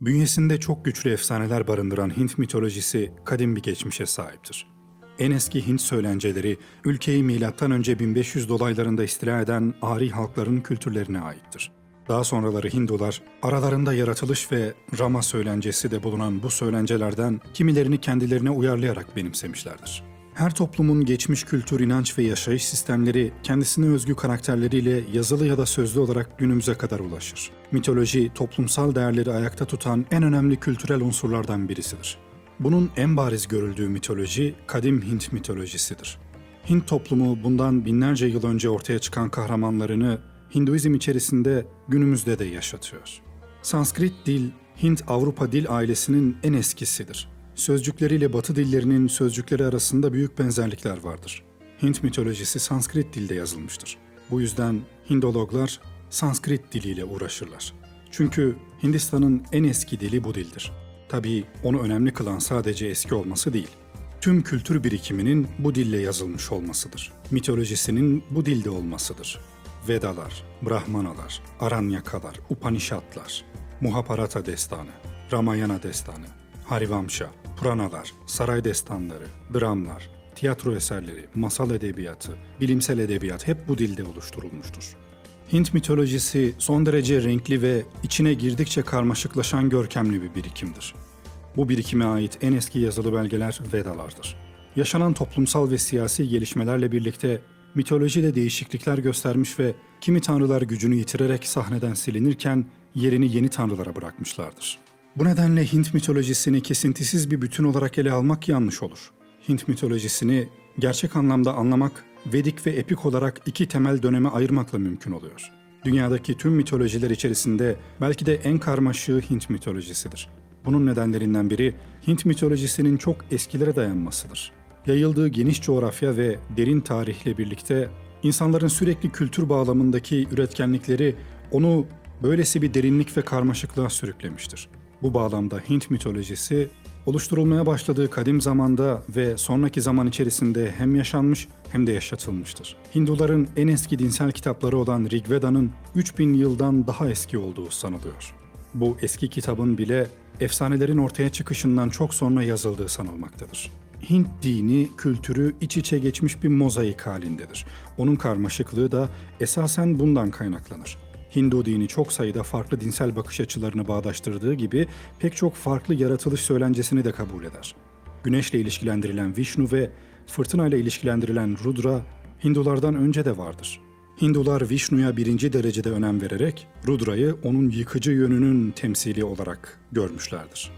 Bünyesinde çok güçlü efsaneler barındıran Hint mitolojisi kadim bir geçmişe sahiptir. En eski Hint söylenceleri ülkeyi M.Ö. 1500 dolaylarında istila eden Ari halkların kültürlerine aittir. Daha sonraları Hindular aralarında yaratılış ve Rama söylencesi de bulunan bu söylencelerden kimilerini kendilerine uyarlayarak benimsemişlerdir. Her toplumun geçmiş kültür, inanç ve yaşayış sistemleri kendisine özgü karakterleriyle yazılı ya da sözlü olarak günümüze kadar ulaşır. Mitoloji, toplumsal değerleri ayakta tutan en önemli kültürel unsurlardan birisidir. Bunun en bariz görüldüğü mitoloji, kadim Hint mitolojisidir. Hint toplumu bundan binlerce yıl önce ortaya çıkan kahramanlarını Hinduizm içerisinde günümüzde de yaşatıyor. Sanskrit dil, Hint-Avrupa dil ailesinin en eskisidir. Sözcükleriyle Batı dillerinin sözcükleri arasında büyük benzerlikler vardır. Hint mitolojisi Sanskrit dilde yazılmıştır. Bu yüzden Hindologlar Sanskrit diliyle uğraşırlar. Çünkü Hindistan'ın en eski dili bu dildir. Tabii onu önemli kılan sadece eski olması değil. Tüm kültür birikiminin bu dille yazılmış olmasıdır. Mitolojisinin bu dilde olmasıdır. Vedalar, Brahmanalar, Aranyakalar, Upanishadlar, Muhaparata destanı, Ramayana destanı, Harivamsha, Puranalar, saray destanları, dramlar, tiyatro eserleri, masal edebiyatı, bilimsel edebiyat hep bu dilde oluşturulmuştur. Hint mitolojisi son derece renkli ve içine girdikçe karmaşıklaşan görkemli bir birikimdir. Bu birikime ait en eski yazılı belgeler Vedalardır. Yaşanan toplumsal ve siyasi gelişmelerle birlikte mitolojide değişiklikler göstermiş ve kimi tanrılar gücünü yitirerek sahneden silinirken yerini yeni tanrılara bırakmışlardır. Bu nedenle Hint mitolojisini kesintisiz bir bütün olarak ele almak yanlış olur. Hint mitolojisini gerçek anlamda anlamak, Vedik ve epik olarak iki temel döneme ayırmakla mümkün oluyor. Dünyadaki tüm mitolojiler içerisinde belki de en karmaşığı Hint mitolojisidir. Bunun nedenlerinden biri Hint mitolojisinin çok eskilere dayanmasıdır. Yayıldığı geniş coğrafya ve derin tarihle birlikte insanların sürekli kültür bağlamındaki üretkenlikleri onu böylesi bir derinlik ve karmaşıklığa sürüklemiştir. Bu bağlamda Hint mitolojisi oluşturulmaya başladığı kadim zamanda ve sonraki zaman içerisinde hem yaşanmış hem de yaşatılmıştır. Hinduların en eski dinsel kitapları olan Rig Veda'nın 3000 yıldan daha eski olduğu sanılıyor. Bu eski kitabın bile efsanelerin ortaya çıkışından çok sonra yazıldığı sanılmaktadır. Hint dini, kültürü iç içe geçmiş bir mozaik halindedir. Onun karmaşıklığı da esasen bundan kaynaklanır. Hindu dini çok sayıda farklı dinsel bakış açılarını bağdaştırdığı gibi pek çok farklı yaratılış söylencesini de kabul eder. Güneşle ilişkilendirilen Vishnu ve fırtınayla ilişkilendirilen Rudra Hindulardan önce de vardır. Hindular Vishnu'ya birinci derecede önem vererek Rudra'yı onun yıkıcı yönünün temsili olarak görmüşlerdir.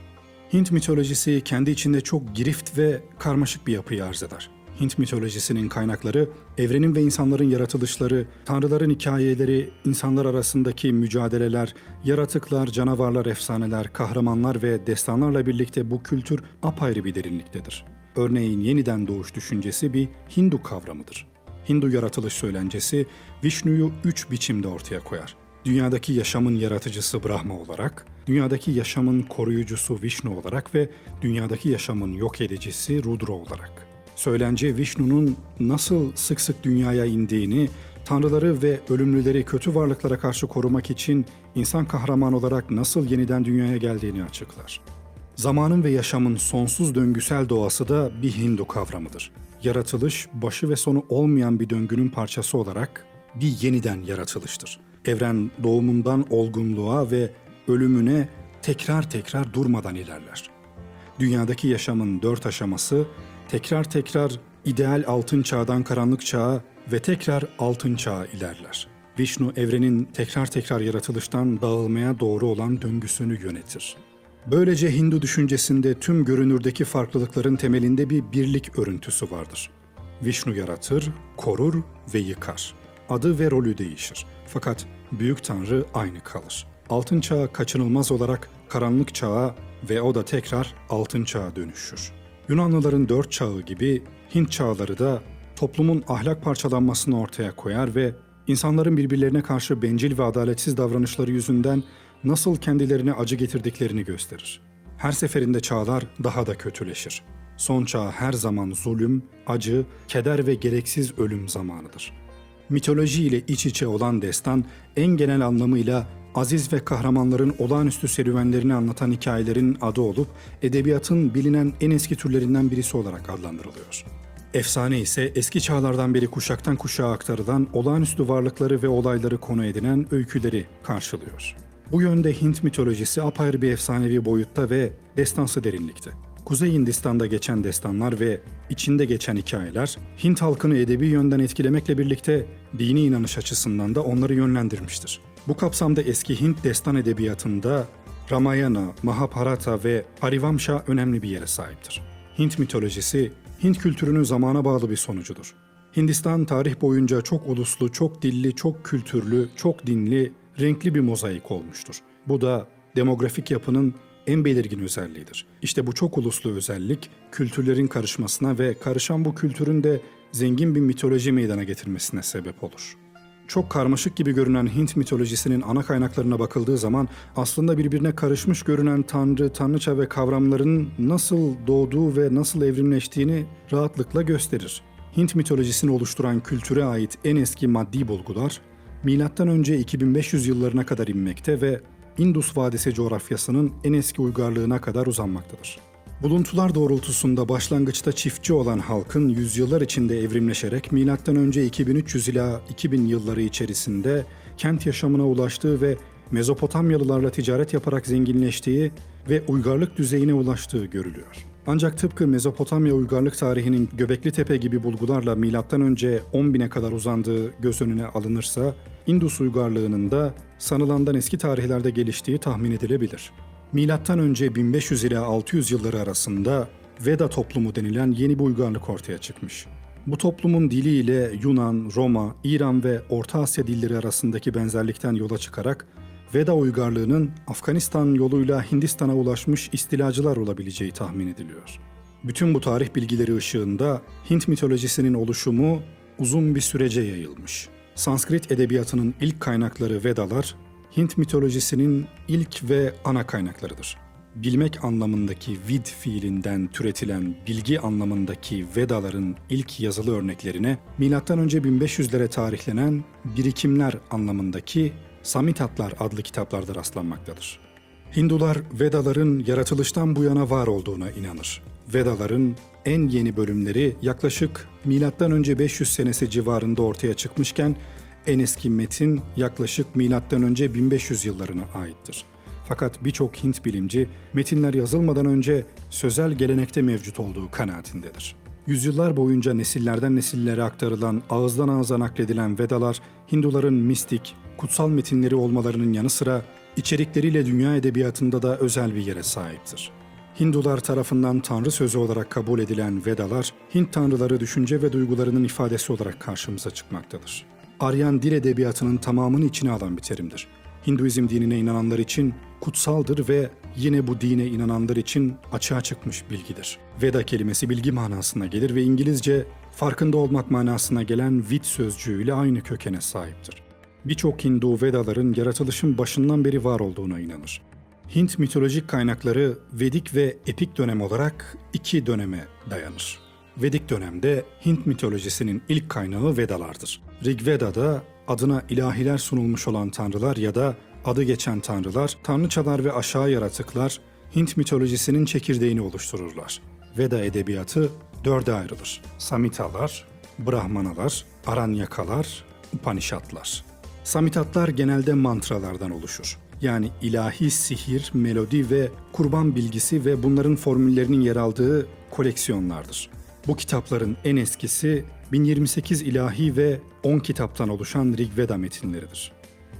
Hint mitolojisi kendi içinde çok girift ve karmaşık bir yapıyı arz eder. Hint mitolojisinin kaynakları, evrenin ve insanların yaratılışları, tanrıların hikayeleri, insanlar arasındaki mücadeleler, yaratıklar, canavarlar, efsaneler, kahramanlar ve destanlarla birlikte bu kültür apayrı bir derinliktedir. Örneğin yeniden doğuş düşüncesi bir Hindu kavramıdır. Hindu yaratılış söylencesi Vishnu'yu üç biçimde ortaya koyar. Dünyadaki yaşamın yaratıcısı Brahma olarak, dünyadaki yaşamın koruyucusu Vishnu olarak ve dünyadaki yaşamın yok edicisi Rudra olarak. Söylence Vishnu'nun nasıl sık sık dünyaya indiğini, tanrıları ve ölümlüleri kötü varlıklara karşı korumak için insan kahraman olarak nasıl yeniden dünyaya geldiğini açıklar. Zamanın ve yaşamın sonsuz döngüsel doğası da bir Hindu kavramıdır. Yaratılış, başı ve sonu olmayan bir döngünün parçası olarak bir yeniden yaratılıştır. Evren doğumundan olgunluğa ve ölümüne tekrar tekrar durmadan ilerler. Dünyadaki yaşamın dört aşaması tekrar tekrar ideal altın çağdan karanlık çağa ve tekrar altın çağa ilerler. Vishnu evrenin tekrar tekrar yaratılıştan dağılmaya doğru olan döngüsünü yönetir. Böylece Hindu düşüncesinde tüm görünürdeki farklılıkların temelinde bir birlik örüntüsü vardır. Vishnu yaratır, korur ve yıkar. Adı ve rolü değişir. Fakat Büyük Tanrı aynı kalır. Altın çağı kaçınılmaz olarak karanlık çağa ve o da tekrar altın çağa dönüşür. Yunanlıların dört çağı gibi Hint çağları da toplumun ahlak parçalanmasını ortaya koyar ve insanların birbirlerine karşı bencil ve adaletsiz davranışları yüzünden nasıl kendilerine acı getirdiklerini gösterir. Her seferinde çağlar daha da kötüleşir. Son çağ her zaman zulüm, acı, keder ve gereksiz ölüm zamanıdır. Mitoloji ile iç içe olan destan en genel anlamıyla aziz ve kahramanların olağanüstü serüvenlerini anlatan hikayelerin adı olup edebiyatın bilinen en eski türlerinden birisi olarak adlandırılıyor. Efsane ise eski çağlardan beri kuşaktan kuşağa aktarılan olağanüstü varlıkları ve olayları konu edinen öyküleri karşılıyor. Bu yönde Hint mitolojisi apayrı bir efsanevi boyutta ve destansı derinlikte. Kuzey Hindistan'da geçen destanlar ve içinde geçen hikayeler Hint halkını edebi yönden etkilemekle birlikte dini inanış açısından da onları yönlendirmiştir. Bu kapsamda eski Hint destan edebiyatında Ramayana, Mahabharata ve Harivamsha önemli bir yere sahiptir. Hint mitolojisi Hint kültürünün zamana bağlı bir sonucudur. Hindistan tarih boyunca çok uluslu, çok dilli, çok kültürlü, çok dinli, renkli bir mozaik olmuştur. Bu da demografik yapının en belirgin özelliğidir. İşte bu çok uluslu özellik kültürlerin karışmasına ve karışan bu kültürün de zengin bir mitoloji meydana getirmesine sebep olur. Çok karmaşık gibi görünen Hint mitolojisinin ana kaynaklarına bakıldığı zaman aslında birbirine karışmış görünen tanrı, tanrıça ve kavramların nasıl doğduğu ve nasıl evrimleştiğini rahatlıkla gösterir. Hint mitolojisini oluşturan kültüre ait en eski maddi bulgular M.Ö. 2500 yıllarına kadar inmekte ve Indus Vadisi coğrafyasının en eski uygarlığına kadar uzanmaktadır. Buluntular doğrultusunda başlangıçta çiftçi olan halkın yüzyıllar içinde evrimleşerek M.Ö. 2300 ila 2000 yılları içerisinde kent yaşamına ulaştığı ve Mezopotamyalılarla ticaret yaparak zenginleştiği ve uygarlık düzeyine ulaştığı görülüyor. Ancak tıpkı Mezopotamya uygarlık tarihinin Göbekli Tepe gibi bulgularla M.Ö. 10.000'e kadar uzandığı göz önüne alınırsa, Indus uygarlığının da sanılandan eski tarihlerde geliştiği tahmin edilebilir. Önce 1500 ila 600 yılları arasında Veda toplumu denilen yeni bir uygarlık ortaya çıkmış. Bu toplumun diliyle Yunan, Roma, İran ve Orta Asya dilleri arasındaki benzerlikten yola çıkarak Veda uygarlığının Afganistan yoluyla Hindistan'a ulaşmış istilacılar olabileceği tahmin ediliyor. Bütün bu tarih bilgileri ışığında Hint mitolojisinin oluşumu uzun bir sürece yayılmış. Sanskrit edebiyatının ilk kaynakları Vedalar, Hint mitolojisinin ilk ve ana kaynaklarıdır. Bilmek anlamındaki vid fiilinden türetilen bilgi anlamındaki Vedaların ilk yazılı örneklerine M.Ö. 1500'lere tarihlenen birikimler anlamındaki Samitatlar adlı kitaplarda rastlanmaktadır. Hindular Vedaların yaratılıştan bu yana var olduğuna inanır. Vedaların en yeni bölümleri yaklaşık M.Ö. 500 senesi civarında ortaya çıkmışken en eski metin yaklaşık M.Ö. 1500 yıllarına aittir. Fakat birçok Hint bilimci metinler yazılmadan önce sözel gelenekte mevcut olduğu kanaatindedir. Yüzyıllar boyunca nesillerden nesillere aktarılan, ağızdan ağza nakledilen Vedalar, Hinduların mistik, kutsal metinleri olmalarının yanı sıra içerikleriyle dünya edebiyatında da özel bir yere sahiptir. Hindular tarafından tanrı sözü olarak kabul edilen Vedalar, Hint tanrıları düşünce ve duygularının ifadesi olarak karşımıza çıkmaktadır. Aryan dil edebiyatının tamamını içine alan bir terimdir. Hinduizm dinine inananlar için kutsaldır ve yine bu dine inananlar için açığa çıkmış bilgidir. Veda kelimesi bilgi manasına gelir ve İngilizce farkında olmak manasına gelen vid sözcüğüyle aynı kökene sahiptir. Birçok Hindu Vedaların yaratılışın başından beri var olduğuna inanır. Hint mitolojik kaynakları Vedik ve Epik dönem olarak iki döneme dayanır. Vedik dönemde Hint mitolojisinin ilk kaynağı Vedalardır. Rig Veda'da adına ilahiler sunulmuş olan tanrılar ya da adı geçen tanrılar, tanrıçalar ve aşağı yaratıklar Hint mitolojisinin çekirdeğini oluştururlar. Veda edebiyatı dörde ayrılır. Samitalar, Brahmanalar, Aranyakalar, Upanishadlar. Samitatlar genelde mantralardan oluşur. Yani ilahi sihir, melodi ve kurban bilgisi ve bunların formüllerinin yer aldığı koleksiyonlardır. Bu kitapların en eskisi 1028 ilahi ve 10 kitaptan oluşan Rig metinleridir.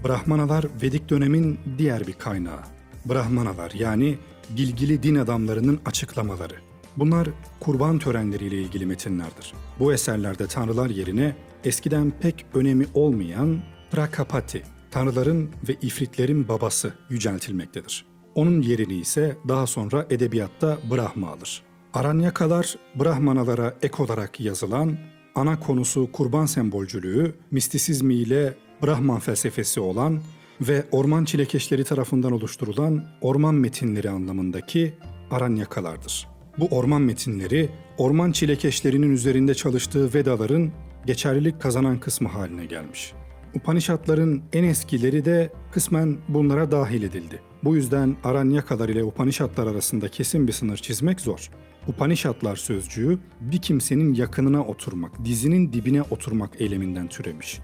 Brahmanalar Vedik dönemin diğer bir kaynağı. Brahmanalar yani bilgili din adamlarının açıklamaları. Bunlar kurban törenleriyle ilgili metinlerdir. Bu eserlerde tanrılar yerine eskiden pek önemi olmayan Prakapati, tanrıların ve ifritlerin babası yüceltilmektedir. Onun yerini ise daha sonra edebiyatta Brahma alır. Aranyakalar, Brahmanalara ek olarak yazılan, ana konusu kurban sembolcülüğü, mistisizmi ile Brahman felsefesi olan ve orman çilekeşleri tarafından oluşturulan orman metinleri anlamındaki Aranyakalardır. Bu orman metinleri, orman çilekeşlerinin üzerinde çalıştığı Vedaların geçerlilik kazanan kısmı haline gelmiş. Upanishadların en eskileri de kısmen bunlara dahil edildi. Bu yüzden Aranyakalar ile Upanishadlar arasında kesin bir sınır çizmek zor. Upanishadlar sözcüğü bir kimsenin yakınına oturmak, dizinin dibine oturmak eyleminden türemiş.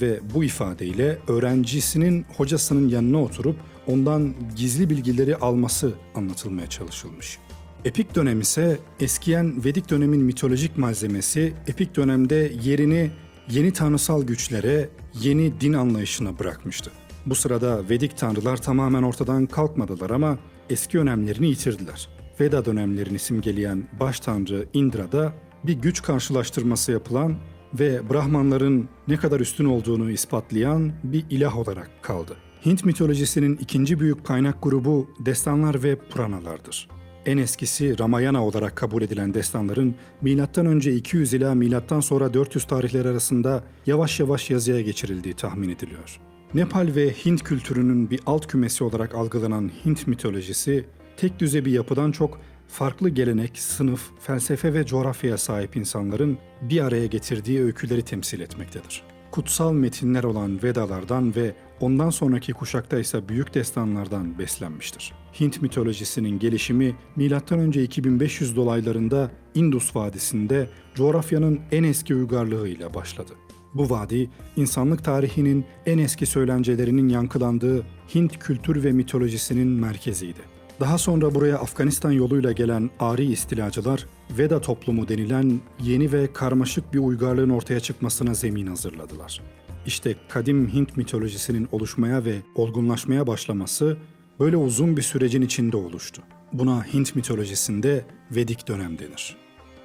Ve bu ifadeyle öğrencisinin hocasının yanına oturup ondan gizli bilgileri alması anlatılmaya çalışılmış. Epik dönem ise eskiyen Vedik dönemin mitolojik malzemesi epik dönemde yerini yeni tanrısal güçlere, yeni din anlayışına bırakmıştı. Bu sırada Vedik tanrılar tamamen ortadan kalkmadılar ama eski önemlerini yitirdiler. Veda dönemlerini simgeleyen baş tanrı Indra da bir güç karşılaştırması yapılan ve Brahmanların ne kadar üstün olduğunu ispatlayan bir ilah olarak kaldı. Hint mitolojisinin ikinci büyük kaynak grubu destanlar ve puranalardır. En eskisi Ramayana olarak kabul edilen destanların M.Ö. 200 ila sonra 400 tarihleri arasında yavaş yavaş yazıya geçirildiği tahmin ediliyor. Nepal ve Hint kültürünün bir alt kümesi olarak algılanan Hint mitolojisi tek düze bir yapıdan çok farklı gelenek, sınıf, felsefe ve coğrafyaya sahip insanların bir araya getirdiği öyküleri temsil etmektedir. Kutsal metinler olan Vedalardan ve ondan sonraki kuşakta ise büyük destanlardan beslenmiştir. Hint mitolojisinin gelişimi M.Ö. 2500 dolaylarında Indus Vadisi'nde coğrafyanın en eski uygarlığıyla başladı. Bu vadi, insanlık tarihinin en eski söylencelerinin yankılandığı Hint kültür ve mitolojisinin merkeziydi. Daha sonra buraya Afganistan yoluyla gelen Ari istilacılar, Veda toplumu denilen yeni ve karmaşık bir uygarlığın ortaya çıkmasına zemin hazırladılar. İşte kadim Hint mitolojisinin oluşmaya ve olgunlaşmaya başlaması böyle uzun bir sürecin içinde oluştu. Buna Hint mitolojisinde Vedik dönem denir.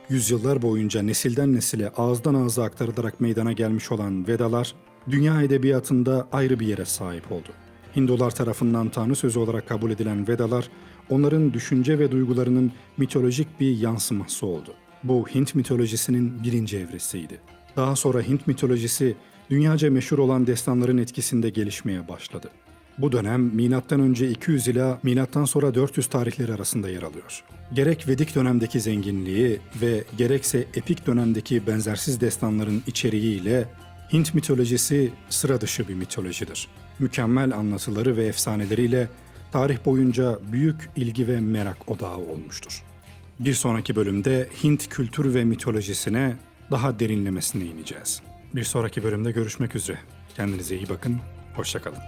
Yüzyıllar boyunca nesilden nesile ağızdan ağza aktarılarak meydana gelmiş olan Vedalar, dünya edebiyatında ayrı bir yere sahip oldu. Hindular tarafından tanrı sözü olarak kabul edilen Vedalar, onların düşünce ve duygularının mitolojik bir yansıması oldu. Bu Hint mitolojisinin birinci evresiydi. Daha sonra Hint mitolojisi dünyaca meşhur olan destanların etkisinde gelişmeye başladı. Bu dönem M.Ö. 200 ila M.Ö. sonra 400 tarihleri arasında yer alıyor. Gerek Vedik dönemdeki zenginliği ve gerekse epik dönemdeki benzersiz destanların içeriğiyle Hint mitolojisi sıra dışı bir mitolojidir. Mükemmel anlatıları ve efsaneleriyle tarih boyunca büyük ilgi ve merak odağı olmuştur. Bir sonraki bölümde Hint kültür ve mitolojisine daha derinlemesine ineceğiz. Bir sonraki bölümde görüşmek üzere. Kendinize iyi bakın, hoşçakalın.